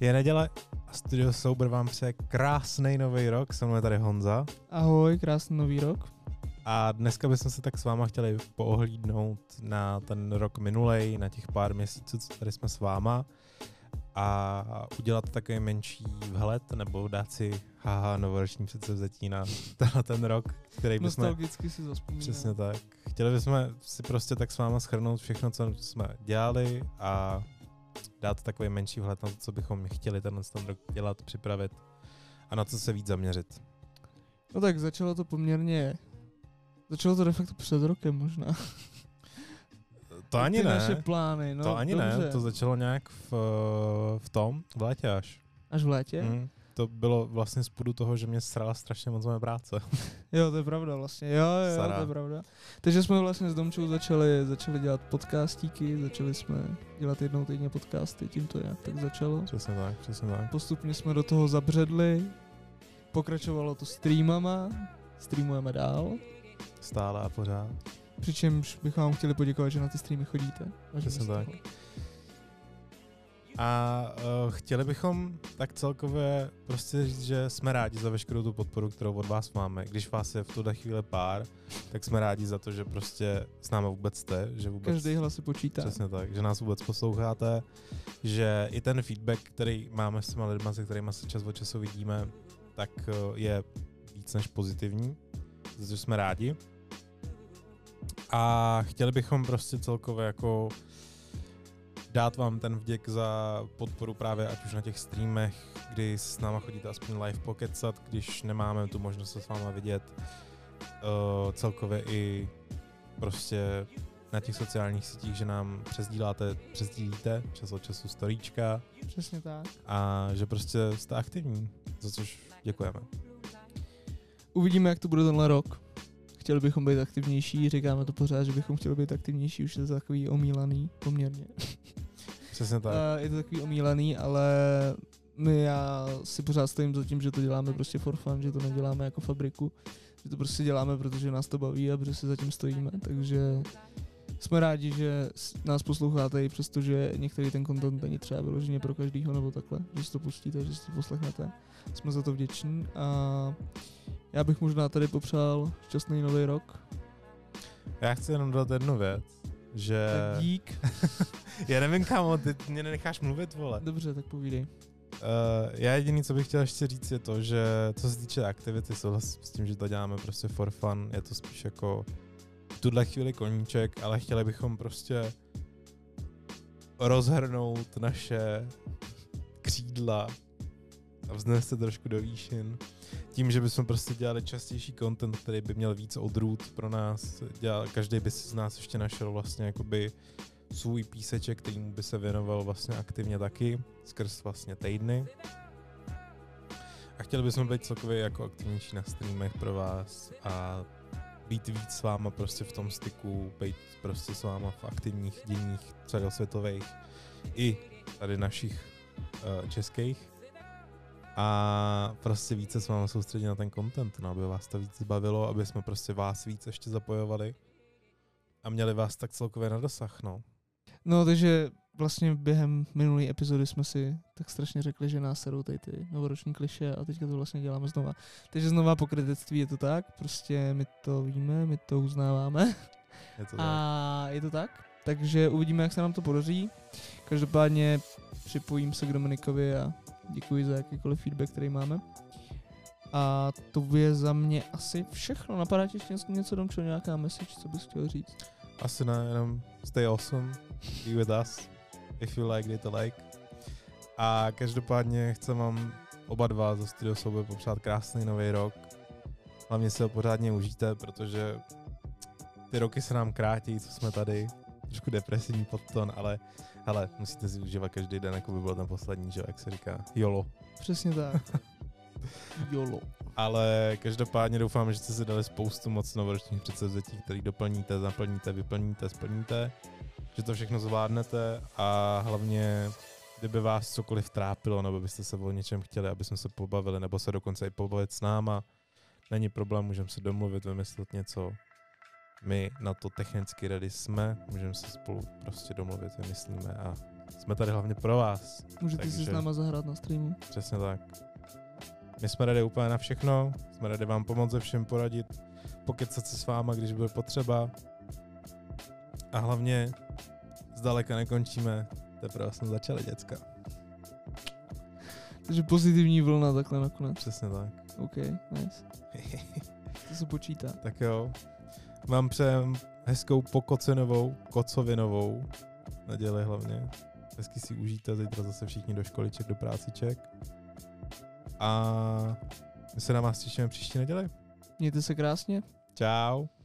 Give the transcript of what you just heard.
Je neděle a Studio Sober vám přeje krásný nový rok. Se mnou tady Honza. Ahoj, krásný nový rok. A dneska bychom se tak s váma chtěli poohlídnout na ten rok minulej, na těch pár měsíců, co tady jsme s váma a udělat takový menší vhled nebo dát si haha novoroční předsevzetí na tenhle ten rok, který bychom... Nostalgicky si zaspomínal. Přesně tak. Chtěli bychom si prostě tak s váma schrnout všechno, co jsme dělali a dát takový menší vhled na to, co bychom chtěli tenhle ten rok dělat, připravit a na co se víc zaměřit. No tak začalo to poměrně... Začalo to de facto před rokem možná. To ani Ty ne. naše plány, no to ani dobře. ne, to začalo nějak v, v tom, v létě až. Až v létě? Mm, to bylo vlastně z půdu toho, že mě srala strašně moc moje práce. Jo, to je pravda vlastně. Jo, jo, Sara. to je pravda. Takže jsme vlastně s Domčou začali, začali dělat podcastíky, začali jsme dělat jednou týdně podcasty, tím to nějak tak začalo. přesně tak, přesně tak. Postupně jsme do toho zabředli, pokračovalo to streamama, streamujeme dál, Stále a pořád. přičemž bychom vám chtěli poděkovat, že na ty streamy chodíte. Přesně tak. toho- A uh, chtěli bychom tak celkově prostě říct, že jsme rádi za veškerou tu podporu, kterou od vás máme. Když vás je v tuhle chvíli pár, tak jsme rádi za to, že prostě s námi vůbec jste, že vůbec... Každý hlas se počítá. Přesně tak, že nás vůbec posloucháte, že i ten feedback, který máme s těma lidma, se kterými se čas od času vidíme, tak eh, je víc než pozitivní, za to jsme rádi. A chtěli bychom prostě celkově jako dát vám ten vděk za podporu právě ať už na těch streamech, kdy s náma chodíte aspoň live pokecat, když nemáme tu možnost se s váma vidět. Uh, celkově i prostě na těch sociálních sítích, že nám přezdíláte, přezdílíte čas od času storíčka Přesně tak. a že prostě jste aktivní, za což děkujeme. Uvidíme, jak to bude tenhle rok. Chtěli bychom být aktivnější, říkáme to pořád, že bychom chtěli být aktivnější, už je to takový omílaný poměrně. Přesně tak. Uh, je to takový omílaný, ale my já si pořád stojím za tím, že to děláme prostě for fun, že to neděláme jako fabriku, že to prostě děláme, protože nás to baví a protože si za tím stojíme, takže jsme rádi, že nás posloucháte i přesto, že některý ten content není třeba vyloženě pro každýho nebo takhle, že si to pustíte, že si to poslechnete. Jsme za to vděční a já bych možná tady popřál šťastný nový rok. Já chci jenom dodat jednu věc, že... Tak dík. Já nevím, kámo, ty mě nenecháš mluvit, vole. Dobře, tak povídej. Uh, já jediný, co bych chtěl ještě říct, je to, že co se týče aktivity, souhlasím s tím, že to děláme prostě for fun, je to spíš jako v tuhle chvíli koníček, ale chtěli bychom prostě rozhrnout naše křídla a vznést se trošku do výšin. Tím, že bychom prostě dělali častější content, který by měl víc odrůd pro nás. Dělal, každý by si z nás ještě našel vlastně jakoby svůj píseček, kterýmu by se věnoval vlastně aktivně taky, skrz vlastně týdny. A chtěli bychom být celkově jako aktivnější na streamech pro vás a být víc s váma prostě v tom styku, být prostě s váma v aktivních děních celosvětových i tady našich uh, českých a prostě více s váma soustředit na ten content, no, aby vás to víc bavilo, aby jsme prostě vás víc ještě zapojovali a měli vás tak celkově na dosah, no. No, takže vlastně během minulé epizody jsme si tak strašně řekli, že nás serou tady ty novoroční kliše a teďka to vlastně děláme znova. Takže znova pokrytectví je to tak, prostě my to víme, my to uznáváme Je to tak. a je to tak. Takže uvidíme, jak se nám to podaří. Každopádně připojím se k Dominikovi a děkuji za jakýkoliv feedback, který máme. A to je za mě asi všechno. Napadá ti ještě něco, Domčo, nějaká message, co bys chtěl říct? Asi ne, jenom stay awesome, be with us, if you like, dejte like. A každopádně chci vám oba dva za Studio Sobe popřát krásný nový rok. Hlavně si ho pořádně užijte, protože ty roky se nám krátí, co jsme tady. Trošku depresivní podton, ale hele, musíte si užívat každý den, jako by byl ten poslední, že jak se říká. YOLO. Přesně tak. YOLO. Ale každopádně doufám, že jste si dali spoustu moc novoročních předsevzetí, který doplníte, zaplníte, vyplníte, splníte, že to všechno zvládnete a hlavně, kdyby vás cokoliv trápilo, nebo byste se o něčem chtěli, aby jsme se pobavili, nebo se dokonce i pobavit s náma, není problém, můžeme se domluvit, vymyslet něco. My na to technicky ready jsme, můžeme se spolu prostě domluvit, vymyslíme a jsme tady hlavně pro vás. Můžete si Takže- s náma zahrát na streamu. Přesně tak. My jsme ready úplně na všechno, jsme ready vám pomoct ze všem poradit, pokecat se s váma, když bude potřeba. A hlavně zdaleka nekončíme, teprve jsme začali, děcka. Takže pozitivní vlna takhle nakonec. Přesně tak. OK, nice. To se počítá. tak jo. Vám přejem hezkou pokocenovou, kocovinovou neděli hlavně. Hezky si užijte, zítra zase všichni do školiček, do práciček. A my se na vás těšíme příští neděli. Mějte se krásně. Ciao.